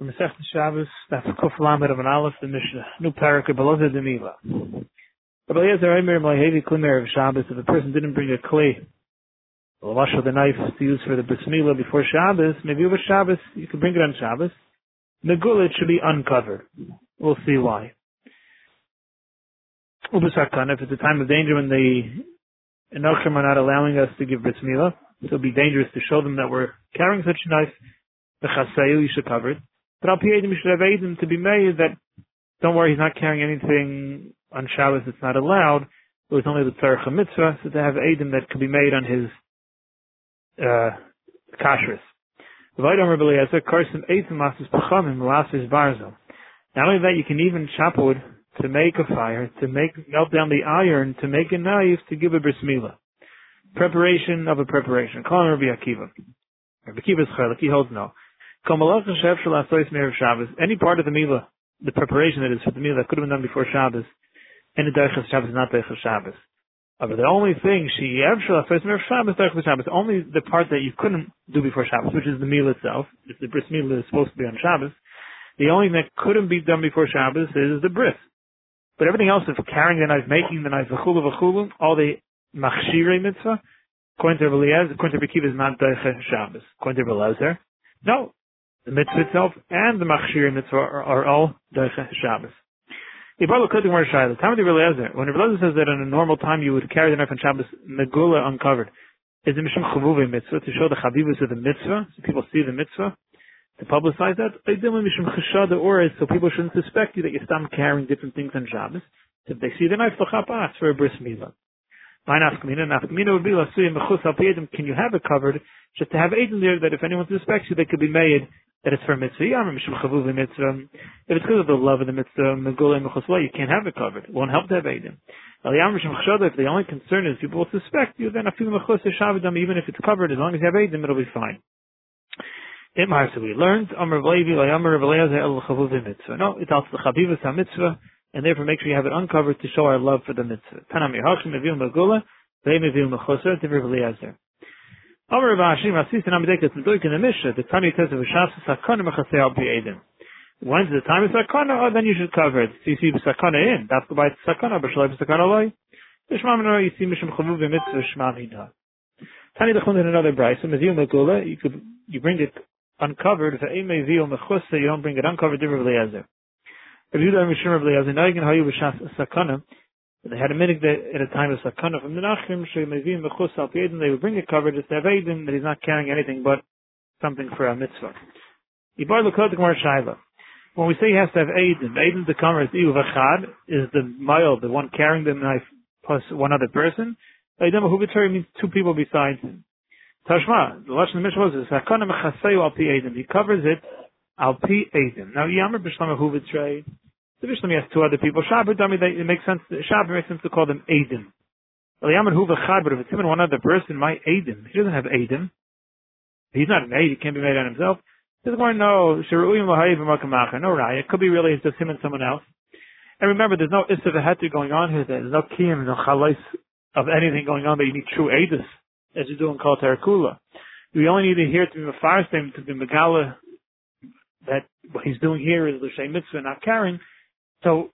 From the Sechta Shabbos, that's Kuf Lamed of an Aleph, the Mishnah, new parak of Beloza de Mila. Rabbi Eliezer Eimer Mlahevi Klimer of Shabbos, if a person didn't bring a clay, a wash of the knife to use for the Bris Milah before Shabbos, maybe over Shabbos, you can bring it on Shabbos. Megula, it should be uncovered. We'll see why. Ubasakana, if it's a time of danger when the Enochim are not allowing us to give so it'll be dangerous to show them that we're carrying such a knife, the Chasayu, you should cover it. But to be made that, don't worry, he's not carrying anything on Shabbos that's not allowed. It was only the Tzarech Mitzvah, so to have Adim that could be made on his, uh, kashrus. Not only that, you can even chop wood to make a fire, to make, melt down the iron, to make a knife, to give a bris milah. Preparation of a preparation. Call Rabbi Akiva. Rabbi Akiva is chaylik, he holds no. Any part of the Mila, the preparation that is for the Mila that could have been done before Shabbos, and the Derech Shabbos is not Derech Shabbos. But the only thing she Shabbos, Derech Shabbos, only the part that you couldn't do before Shabbos, which is the meal itself, if the bris meal is supposed to be on Shabbos, the only thing that couldn't be done before Shabbos is the bris. But everything else, of carrying the knife, making the knife, v'chulu v'chulu, all the machshirei mitzvah, according to Rabbi according to Rabbi is not Derech Shabbos. According to no, the mitzvah itself and the machshir mitzvah are, are all derech Shabbos. When Rebbe says that in a normal time you would carry the knife on Shabbos megula uncovered, is it mishum chavuve mitzvah to show the chavivus of the mitzvah, so people see the mitzvah, to publicize that? Or so people shouldn't suspect you that you stop carrying different things on Shabbos. So if they see the knife, ask for a bris milah. My nafkamina, nafkamina would be lasuyim mechus al Can you have it covered just to have agent there that if anyone suspects you, they could be made that it's for mitzvah. If it's because of the love of the mitzvah, you can't have it covered. It won't help to have Eidim. If the only concern is people will suspect you, then even if it's covered, as long as you have Eidim, it'll be fine. It so we learned, No, it's also the Chabivas mitzvah, and therefore make sure you have it uncovered to show our love for the mitzvah. Tanam Yehachim Meviu Megula. Asis and in the Mishnah. The says of Shas Sakana. When's the time of Sakana? Oh, then you should cover it. So you see Sakana in. That's the bite Sakana, but Shalai Sakana Loi. Shema Menor, you see Mishim Chavu B'mitzvah Shema Midah. Tani Dechun in another Bryce. Meziu Megula, you could, you bring it uncovered. If Ein Meziu Mechusa, you don't bring it uncovered. Divrei Eliezer. If you don't Mishim Rav Eliezer, Noigen Hayu B'Shas Sakana, they had a minute at a time of sakana from the Nachrim, Shemevim Bechus they would bring a cover just to have Aiden that he's not carrying anything but something for a mitzvah. Ibar Lakot Gemara Shaila. When we say he has to have Aiden, Aiden the cover is Iu Vachad, is the male, the one carrying the knife plus one other person. Aiden Mahubitari means two people besides him. Tashma, the Lashon of the Mishnah was Sakana Mechaseyu Al Pi Aiden. He covers it Al Pi Aiden. Now Yamar B'Shlama Huvitrei, the Mishnah has two other people. Shabbat, dummy, it makes sense. Shabbat makes sense to call them Adim. Eliyaman Huva Chad, but if it's him and one other person, my Adim. He doesn't have Adim. He's not an Aid. He can't be made on himself. There's more no Shiruyim Lahayim No right. It could be really it's just him and someone else. And remember, there's no Issa going on here. There's no Kiyam, no Chalais of anything going on that you need true Aedis, as you do in Kal Terakula. We only need to hear to be Mefarstim, to be Megala, that what he's doing here is the L'Shay Mitzvah, not carrying. So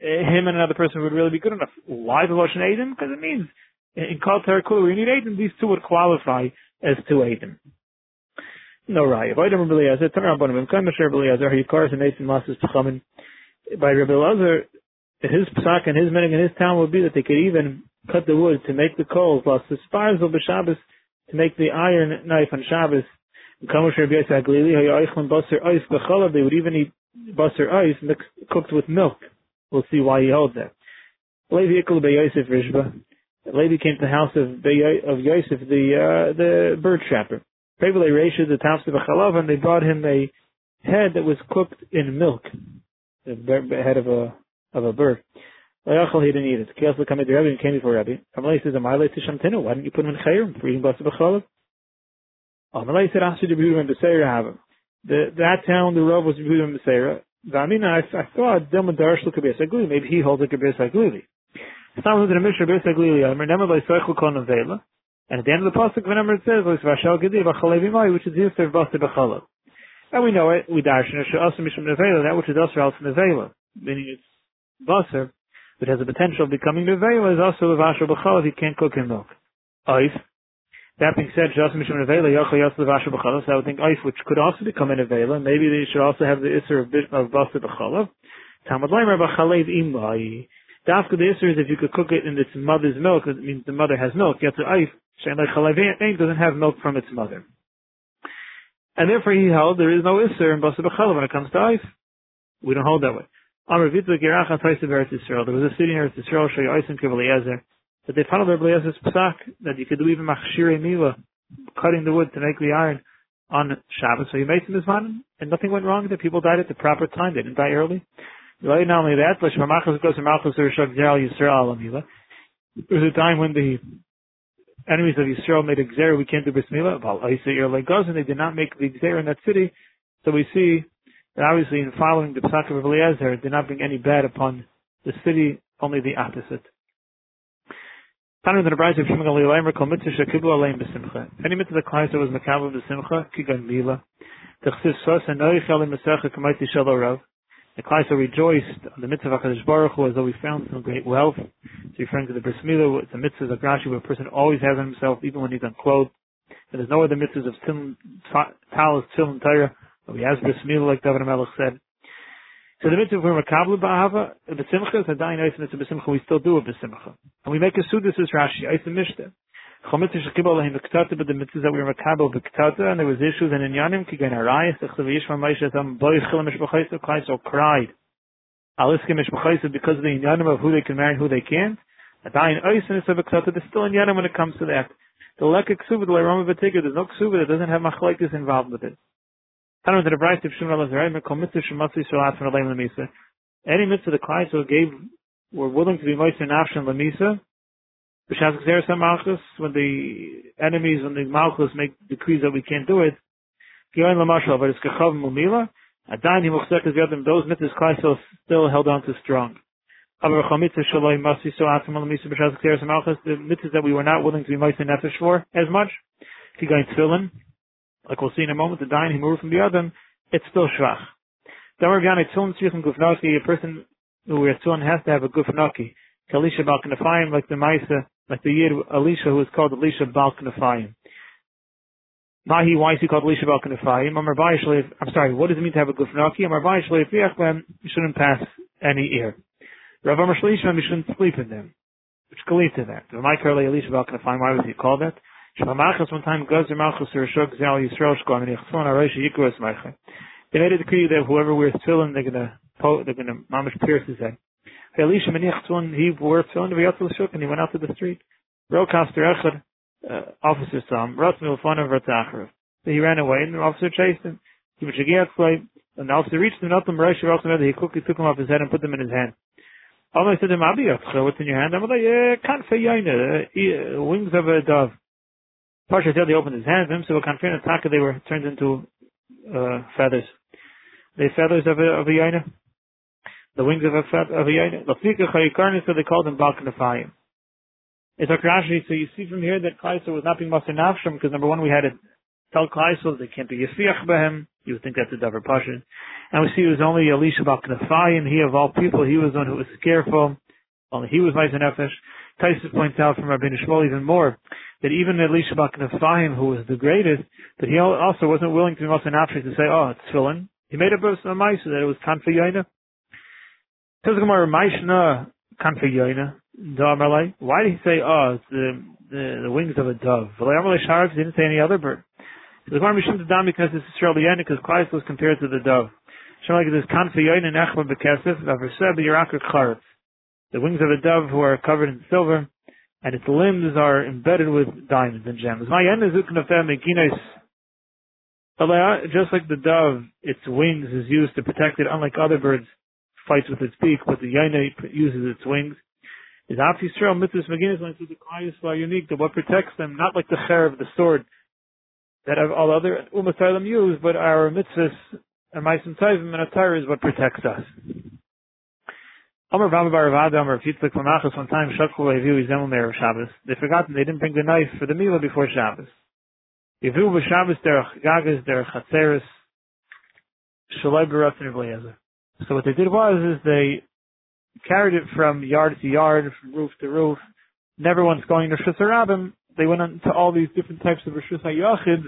eh, him and another person would really be good enough. Why the Lashon Adim? Because it means eh, in Kal Terakulu, you need Adim, these two would qualify as two Adim. No raya. By Rabbi Eliezer, turn around cars and. By Rabbi his psak and his in his town would be that they could even cut the wood to make the coals, plus the spars of Shabbos to make the iron knife on Shabbos. They would even eat butter ice mixed, cooked with milk. We'll see why he holds that. Levi Ikul Yosef Rishba. Levi came to the house of of Yosef, the uh, the bird trapper. Probably Rasha the house of chalav, and they brought him a head that was cooked in milk, the head of a of a bird. He didn't eat it. Come to Rabbi and came before Rabbi. Amalei says, "Amalei tishamtinu. Why didn't you put him in chayrim for eating basa b'chalav?" Amalei said, "Asu de b'yurim b'seir have him." The, that town, the Rav was Yehuda Meseira. Vamina, I, I thought Dilma Darsh look at Aguli. Maybe he holds a. It's not looking at a Mishnah Aguli. I remember by Seichel Kon Vela. And at the end of the pasuk, whenever it says, "Vashal Gedi B'Chalevi Mai," which is Yosef Basta B'Chalav. And we know it, we darshan it, also mishum nevela, that which is also also nevela, meaning it's basar, but has a potential of becoming nevela, is also levasher if you can't cook in milk. Oif. That being said, just mishum nevela, yachal yas levasher b'chal, so I would think oif, which could also become a nevela, maybe they should also have the isser of, of basar b'chalav. Tamad leimer b'chalev imai. Dafka the isser is if you could cook it in its mother's milk, it means the mother has milk. Yet the oif, shein like chalev doesn't have milk from its mother. And therefore he held there is no Isser in Basa B'chalav when it comes to ice. We don't hold that way. Yisrael. There was a city in Eretz Yisrael, Shai Oisim Kiv Eliezer, that they followed their Eliezer's Psak, that you could do even Machshire Mila, cutting the wood to make the iron on Shabbos. So he made some Ismanim, and nothing went wrong. The people died at the proper time. They didn't die early. Not only that, there was a time when the enemies of Yisrael made a gzer, we can't do bris milah. And they did not make the gzer in that city. So we see that obviously in following the psak of Eliezer, it did not bring any bad upon the city, only the opposite. Any mitzvah the client that was makabel b'simcha, kigan mila. The chsiv sos and mesecha. The rejoiced on the mitzvah of HaKadosh Baruch Hu as though we found some great wealth. It's referring to the bris milah. It's a mitzvah of Rashi where a person always has on himself, even when he's unclothed. And there's no other mitzvahs of talis, and Torah. But he has bris milah, like David Melech said. So the mitzvah for Makabla Ba'ahava, the Simcha is a Dain Eis mitzvah B'Simcha, we still do a B'Simcha. And we make a Sudas as Rashi, Eis Mishta. Chomitzah Shekibal Lahim B'Ktata, but the mitzvahs that we were Makabel B'Ktata, and there was issues in Inyanim, Kigan Arayas, Echsav Yishma Maisha, Tam Boi Chilam Mishbachaysa, Klaiso cried. Aliska Mishbachaysa, because of the Inyanim of who they can marry and who they can't. A Dain Eis mitzvah B'Ktata, there's still Inyanim when it comes to that. The Lekka Ksuba, the Leroma B'Tikah, there's no Ksuba that doesn't have Machlaikis involved with it. Any mitzvah the who gave were willing to be moist in Afshan Lamisa, B'shas Gzeres HaMalchus, when the enemies, when the Malchus make decrees that we can't do it, Gyoin Lamashal, but it's Kechav Mumila, Adain Himuchsek is Yadim, those mitzvahs Kleisel still held on to strong. Aber Chamitza Shaloi Masi So Atzim Lamisa B'shas Gzeres HaMalchus, the mitzvahs that we were not willing to be moist in Nefesh for as much, Kigain Tfilin, like we'll see in a moment, the Dain Himur from the Adam, it's still Shvach. Damar Gyanei Tzilin Tzvichim Gufnaki, a person who wears Tzilin has to have a Gufnaki. Kalisha Balkanafayim, like the Maisa, like the Yid Elisha who is called Elisha Balkanafayim. Mahi, why is he called Elisha Balkanafayim? I'm sorry, what does it mean to have a Gufnaki? Amar Bayishlev you shouldn't pass any ear. Rav Amar you shouldn't sleep in them. Which can lead to that. Why was he called that? Shamachas one time Gazer Malchus Yisrael Shkon and Yichtzon. They made a decree that whoever wears tefillin, they're gonna, they're gonna mamish pierce his head. Elisha he wore tefillin to Shuk, and he went out to the street. Echad, uh, officer saw him. So he ran away, and the officer chased him. He was and the officer reached him, not he quickly took him off his head and put them in his hand. Said to him, what's in your hand? I'm like, yeah, kanfe yaina, uh, wings of a dove. Parsha said he opened his hands, him, so kanfe taka, they were turned into, uh, feathers. They feathers of a, of a yaina the wings of a of a yaina. Lafika chayikarnis, so they called him Balkanafayim. It's a Rashi, so you see from here that Kaiser was not being Master Nafsham, because number one, we had to tell Kaiser they can't be Yasiach Behem. You would think that's a Davar Pasha. And we see it was only Elisha Balkanafayim, he of all people, he was the one who was careful. Only he was Meiser Nefesh. Kaiser points out from Rabbi Shmuel even more, that even Elisha Balkanafayim, who was the greatest, that he also wasn't willing to be Nafsham to say, oh, it's filling. He made a verse of Maisa that it was Kanfa Yaina. Says Gemara, Maishna Kanfiyoina, Why did he say, oh, it's the, the, the wings of a dove? He didn't say any other bird. The Gemara Mishum because it's Israel B'yana, because Christ was compared to the dove. Shem like this Kanfiyoina Nechma B'kesef, V'averseh B'yirakar Charetz. The wings of a dove who are covered in silver, and its limbs are embedded with diamonds and gems. Just like the dove, its wings is used to protect it, unlike other birds fights with its beak, but the Yaina uses its wings. Is Af Yisrael mitzvahs went through the Klai are unique to what protects them, not like the Cher of the sword that all other Umasalim use, but our mitzvahs and Taivim and Atar is what protects us. One time. They forgot they didn't bring the knife for the meal before Shabbos. So what they did was, is they carried it from yard to yard, from roof to roof. Never once going to Rishus Rabbim. They went to all these different types of Rishus HaYachids,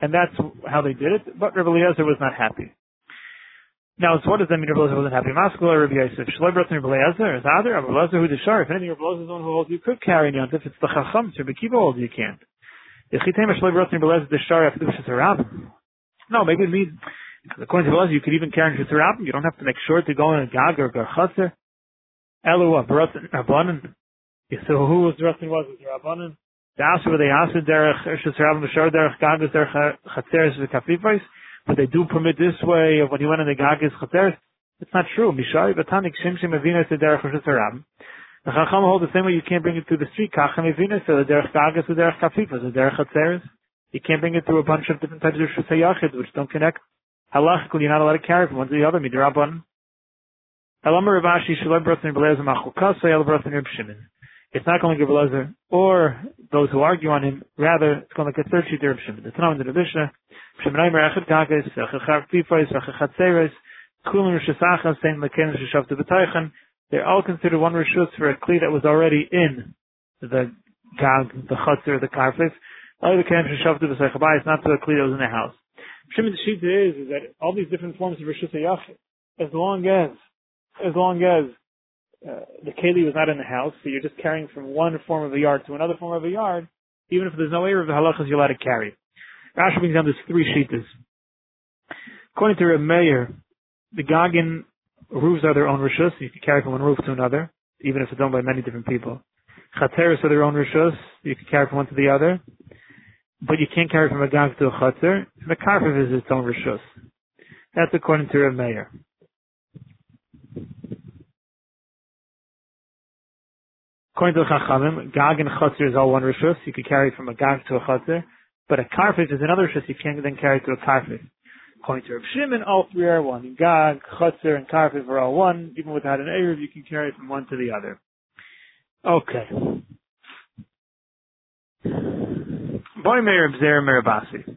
and that's how they did it. But Rabbi was not happy. Now, so what does that mean? Rabbi wasn't happy. Maskula, Rabbi Yosef, Shalai Barat and Rabbi Eliezer, is other Rabbi Eliezer who dishar. If anything, Rabbi the one who holds you could carry in Yontif. It's the Chacham, Rabbi Kiva holds you can't. No, maybe it means according to the you could even carry Shitzarabim. You don't have to make sure to go in a Gag or Garchaser. Elu Barat Rabbanan. So who was Ratzin was it Rabbanan? The were they Asher derech Shitzarabim Bashar derech Gagas derech Chatzeres v'Kafifais. But they do permit this way of when you went in the Gagas Chatzeres. It's not true. Mishari Batanik Shimshim Avina derech Shitzarabim. The Chacham hold the same way you can't bring it through the street. Kachem Evina, so the derech gagas, the derech kafifas, the derech chatzeres. You can't bring it through a bunch of different types of shusayachid, which don't connect. Halachically, you're not allowed to carry from one to the other. Midirabban. Elamar Ravashi Shalom Broth and Belezer Machukas, Sayel Broth Shimon. It's not going to give Belezer or those who argue on him. Rather, it's going to get third sheet Reb Shimon. The Tanam in the Mishnah. Shimon Aimer Echad Gagas, Echad Kafifas, Echad Chatzeres, Kulim Rishasachas, Saying Lekin Rishashav Tebetaychan. They're all considered one rishus for a kli that was already in the gag, the chutzner, the karfif. The kaim shavtu b'seichabai, not the kli that was in the house. Shimon the Shita is, is that all these different forms of rishus yachid, as long as, as long as the keli was not in the house, so you're just carrying from one form of a yard to another form of a yard, even if there's no error of the halachas, you're allowed to carry. Rashi brings down these three shitas. According to Reb Meir, the Gagin roofs are their own rishus. You can carry from one roof to another, even if it's owned by many different people. Chateris are their own rishus. You can carry from one to the other. But you can't carry from a gag to a chater. And the karpif is its own rishus. That's according to Rav Meir. According to the Chachamim, gag and chater is all one rishus. You could carry from a gag to a chater. But a karpif is another rishus you can't then carry to a karpif. According to Rav Shimon, all three are one. Gag, Chutzer, and Karpiv are all one. Even without an Erev, you can carry from one to the other. Okay. Boy Meir Bzer Merabasi.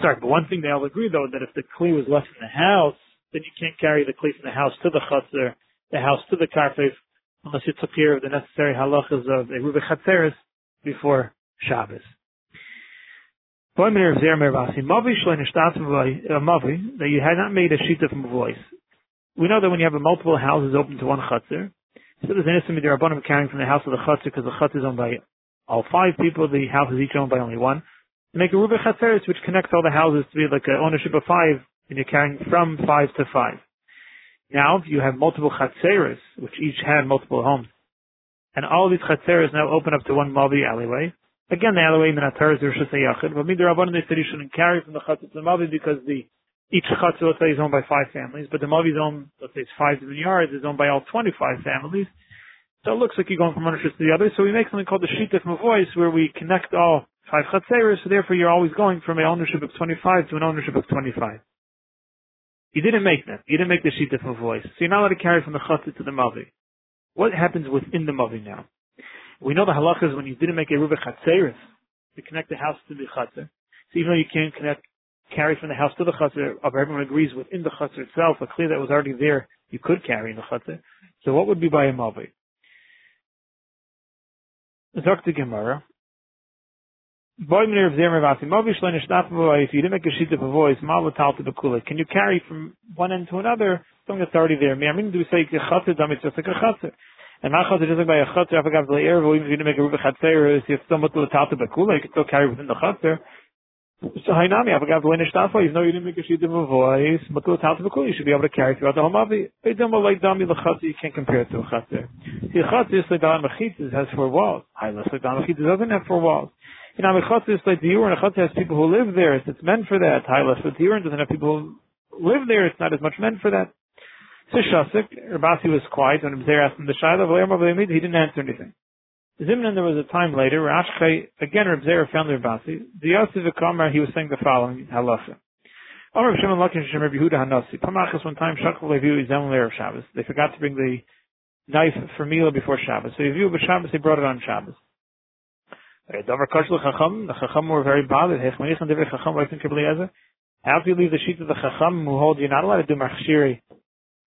Sorry, but one thing they all agree though, that if the Kli was left in the house, then you can't carry the Kli from the house to the Chutzer, the house to the Karpiv, unless you took care of the necessary halachas of a Rubik Chatzeres before Shabbos. That you had not made a sheet of voice. We know that when you have multiple houses open to one chutzner, so there's an ism of carrying from the house of the chutzner because the chutzner is owned by all five people, the house is each owned by only one. You make a ruba chatzeres which connects all the houses to be like an ownership of five, and you're carrying from five to five. Now, if you have multiple chatzeres, which each had multiple homes, and all these chatzeres now open up to one mavi alleyway, Again, the alleyway in the Torah is Rishus Yachid, but Midir they said you shouldn't carry from the Chatzah to the Mavi because the each Chatzah, let's say, is owned by five families, but the Mavi's owned, let's say it's five different yards, is owned by all 25 families. So it looks like you're going from one Rishus to the other, so we make something called the from a voice where we connect all five Chatzeres, so therefore you're always going from an ownership of 25 to an ownership of 25. You didn't make that. You didn't make the from a voice. So you're not allowed to carry from the Chatzah to the Mavi. What happens within the Mavi now? We know the halachas when you didn't make a ruba chatzeris to connect the house to the chatzer. So even though you can't connect, carry from the house to the chatzer, everyone agrees within the chatzer itself, a clear that was already there, you could carry in the chatzer. So what would be by a mavi? Dr. Gemara. If you didn't make a sheet of a voice, can you carry from one end to another? That's already there. I mean, do we say chatzer? It's just like a chatzer. And Machal is just like by a chutzner, I forgot the air, even if you didn't make a ruba chatzer, if you still mutal tata bakula, you can still carry within the chutzner. So Hainami, I forgot the nishtafa, even though you didn't make a sheet of a voice, mutal tata bakula, you should be able to carry throughout the whole mavi. They don't like dami l'chatzer, you can't compare it to a chutzner. See, like dami mechitzis, has four walls. Highlights like dami mechitzis doesn't have four walls. You know, a chutzner is like diur, and a has people who live there, it's meant for that. But diur doesn't have people who live there, it's not as much meant for that. So Shasik, Rabasi was quiet when Abzer asked him the Shaila, he didn't answer anything. Zimnan, there was a time later, where Ashkei, again Rabzer found Rabasi, the Yosef Kamar, he was saying the following halacha. Amr Shimon Lakin Shem Rabbi Yehuda Hanasi. Pamachas one time Shakal Leviu Izem Leir Shabbos. They forgot to bring the knife for Mila before Shabbos. So Yeviu B'Shabbos, they brought it on Shabbos. Eh, Davar Kashlu Chacham, the Chacham were very bothered. How do you leave the sheet of the Chacham who hold you're not allowed to do Machshiri,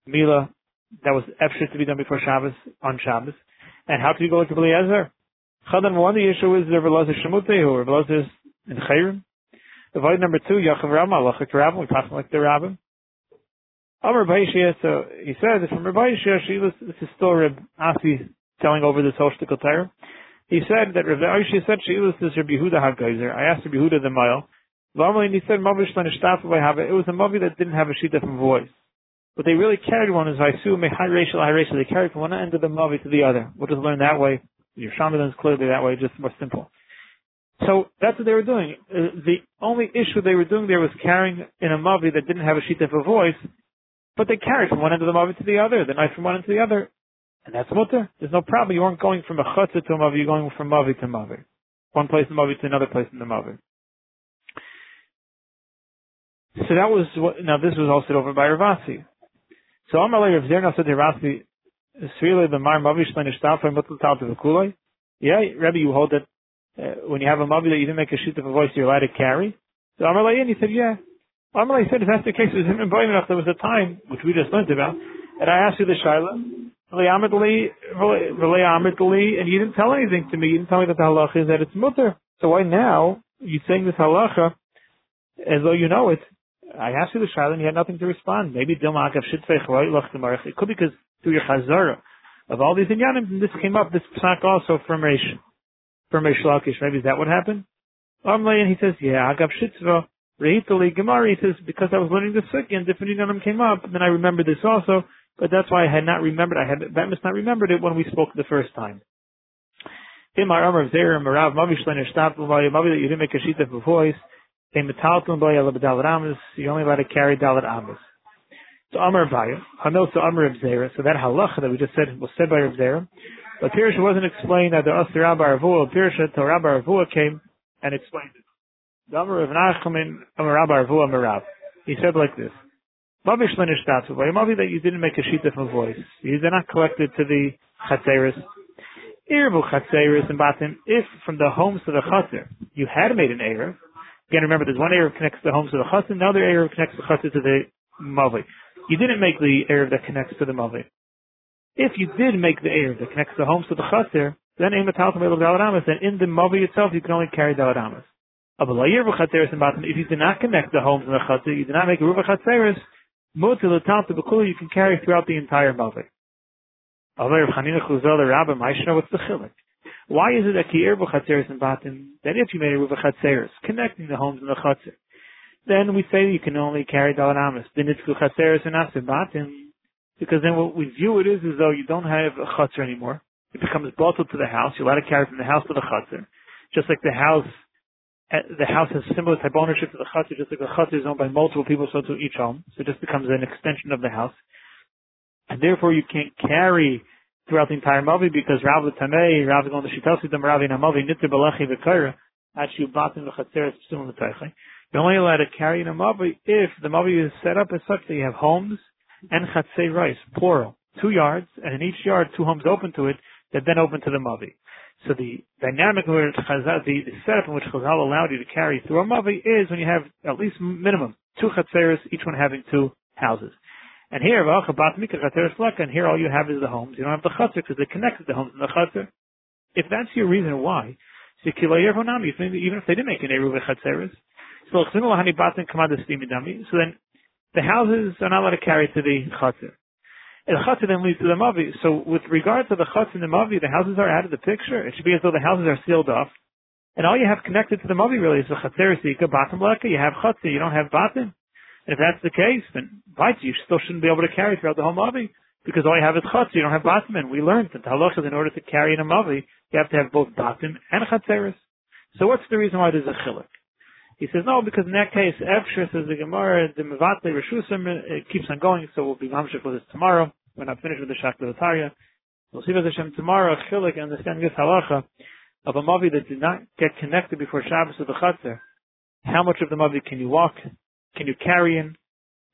Mila, that was extra to be done before Shabbos, on Shabbos? And how do you go like Eliezer? Chadam, one, the issue is the Rebelazar Shemute, who Rebelazar is in Chayrim. Avoid number two, Yachav Rama, Lachak Rabbim, we talk like the Rabbim. Amr Baishia, so he said from Rabbi she was, this is still Reb Asi telling over this whole shtickle Torah. He said that Rabbi Aishia said she was this Rabbi Yehuda HaGeiser. I asked Rabbi Yehuda the mile. And he said, it was a mavi that didn't have a sheet from voice. What they really carried one is Vaisu high racial, high racial. They carried from one end of the mavi to the other. We'll just learn that way. Your Shamadan is clearly that way, just more simple. So that's what they were doing. Uh, the only issue they were doing there was carrying in a mavi that didn't have a sheet of voice, but they carried from one end of the mavi to the other, the knife from one end to the other, and that's mutter. There's no problem. You weren't going from a chutzah to a mavi, you're going from mavi to mavi. One place in the mavi to another place in the mavi. So that was what, now this was hosted over by Ravasi. So Amalei Rav Zerna said to Ravasi, Srila the Mar Mavi Shlein Ishtafa Mutl Tal Kuloi. Yeah, Rebbe, you hold that uh, when you have a Mavi that you didn't make a sheet of a voice, you're allowed to carry. So Amalei, and he said, yeah. Amalei said, if that's the case, it was him and enough. There was a time, which we just learned about, and I asked you the Shaila, and you didn't tell anything to me. You didn't tell me that the halacha is that it's mutter. So why now you saying this halacha as though you know it? I asked you the shaila and you had nothing to respond. Maybe Dilma Agav It could be because through your chazara of all these inyanim, this came up, this psak also from Reish, from Reish Lakish. Maybe is that what happened? And he says, yeah, Agav Shitzva, Rehitali Gemara, he says, because I was learning the Sukkah and different inyanim came up, and then I remembered this also, but that's why I had not remembered, I had, that must not remembered it when we spoke the first time. In my armor of Zera, Marav, Mavi Shleiner, Stab, Mavi, that you didn't make a sheet of a voice, you only allowed to carry dalat amas. So Amar Vaya, Hanel to Amar of Zera, so that halacha that we just said was said by Rav Zera, but Pirsha wasn't explained that the Asir Rabbi Arvua, Pirsha to Rabbi Arvua came and explained it. The Amar of Nachman, Amar Rabbi Arvua, Amar He said like this, Mavi that you didn't make a sheet of a voice. You did not collect it to the Chatzeris. Irbu Chatzeris and Batim, if from the homes to the Chatzer, you had made an Erev, Again, remember, there's one Erev connects the homes to the Chassan, another other Erev connects the Chassan to the Mavi. You didn't make the Erev that connects to the Mavi. If you did make the Erev that connects the homes to the Chasser, then in in the Mavi itself you can only carry Daladamas. If you did not connect the homes and the Chasser, you did not make a Ruva Chatzeris, you can carry throughout the entire Mavi. What's the chilik? Why is it that ki'ir b'chatzeres and batim, that if you made a ruva chatzeres, connecting the homes and the chatzer, then we say you can only carry dalat amas. Then it's chatzeres and asim batim, because then what we view it is as though you don't have a chatzer anymore. It becomes bottled to the house. You're allowed to carry from the house to the chatzer. Just like the house, Uh, the house has similar type ownership to the chatzer, just like the chatzer is owned by multiple people, so to each home. So it just becomes an extension of the house. And therefore you can't carry throughout the entire Mavi because Rav Tamei, Rav going to Shitasi Dam Ravi Namavi Nitzer Balachi V'Kaira actually Batim V'Chatzeres P'sum V'Teichai. You're only allowed to carry in a Mavi if the Mavi is set up as such that you have homes and Chatzei rice, plural, two yards, and in each yard two homes open to it that then open to the Mavi. So the dynamic which Chazal, the, the setup in which Chazal allowed you to carry through a Mavi is when you have at least minimum two Chatzeres, each one having two houses. And here, and here all you have is the homes. You don't have the chutzner because they connected the homes and the chutzner. If that's your reason why, even if they didn't make an eruv chatzeres, so so then the houses are not allowed to carry to the chutzner. And the chutzner then leads to the mavi. So with regard to the chutzner and the mavi, the houses are out of the picture. It should be as though the houses are sealed off. And all you have connected to the mavi really is the chatzeres, bottom leka. You have chutzner, you don't have bottom. And if that's the case, then right, you still shouldn't be able to carry throughout the whole Mavi, because all you have is Chatz, you don't have Batim. We learned that Halacha, in order to carry in a Mavi, you have to have both Batim and Chatzeris. So what's the reason why there's a Chilik? He says, no, because in that case, Efshir says the Gemara, the Mevatle Rishusim, it keeps on going, so we'll be Mamshik with this tomorrow. We're not finished with the Shakla We'll see with Hashem tomorrow, Chilik, understand this halacha of a Mavi that did not get connected before Shabbos with the Chatzer. How much of the Mavi can you walk? Can you carry in?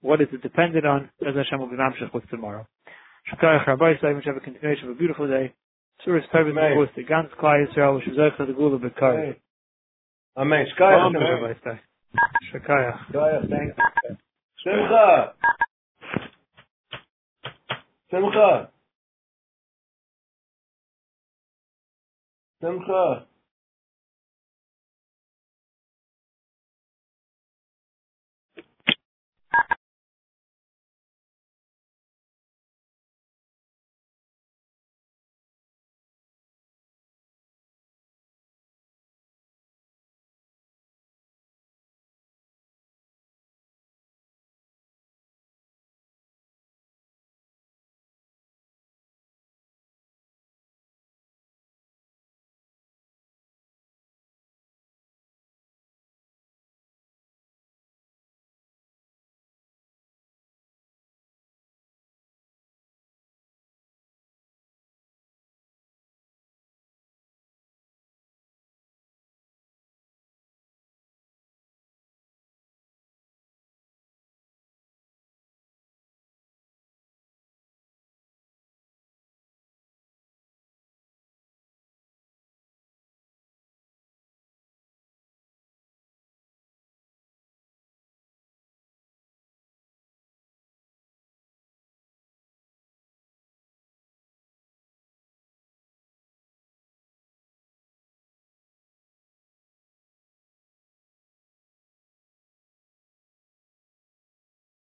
What is it dependent on? As Hashem will be mamshach with tomorrow. Shakayach Rabbi Yisrael, have a continuation of a beautiful day. Surah with the Gans Klai Yisrael, is the Gula Bekar. אמן. שקייח שם בביתה. שקייח. שמחה. שמחה. שמחה.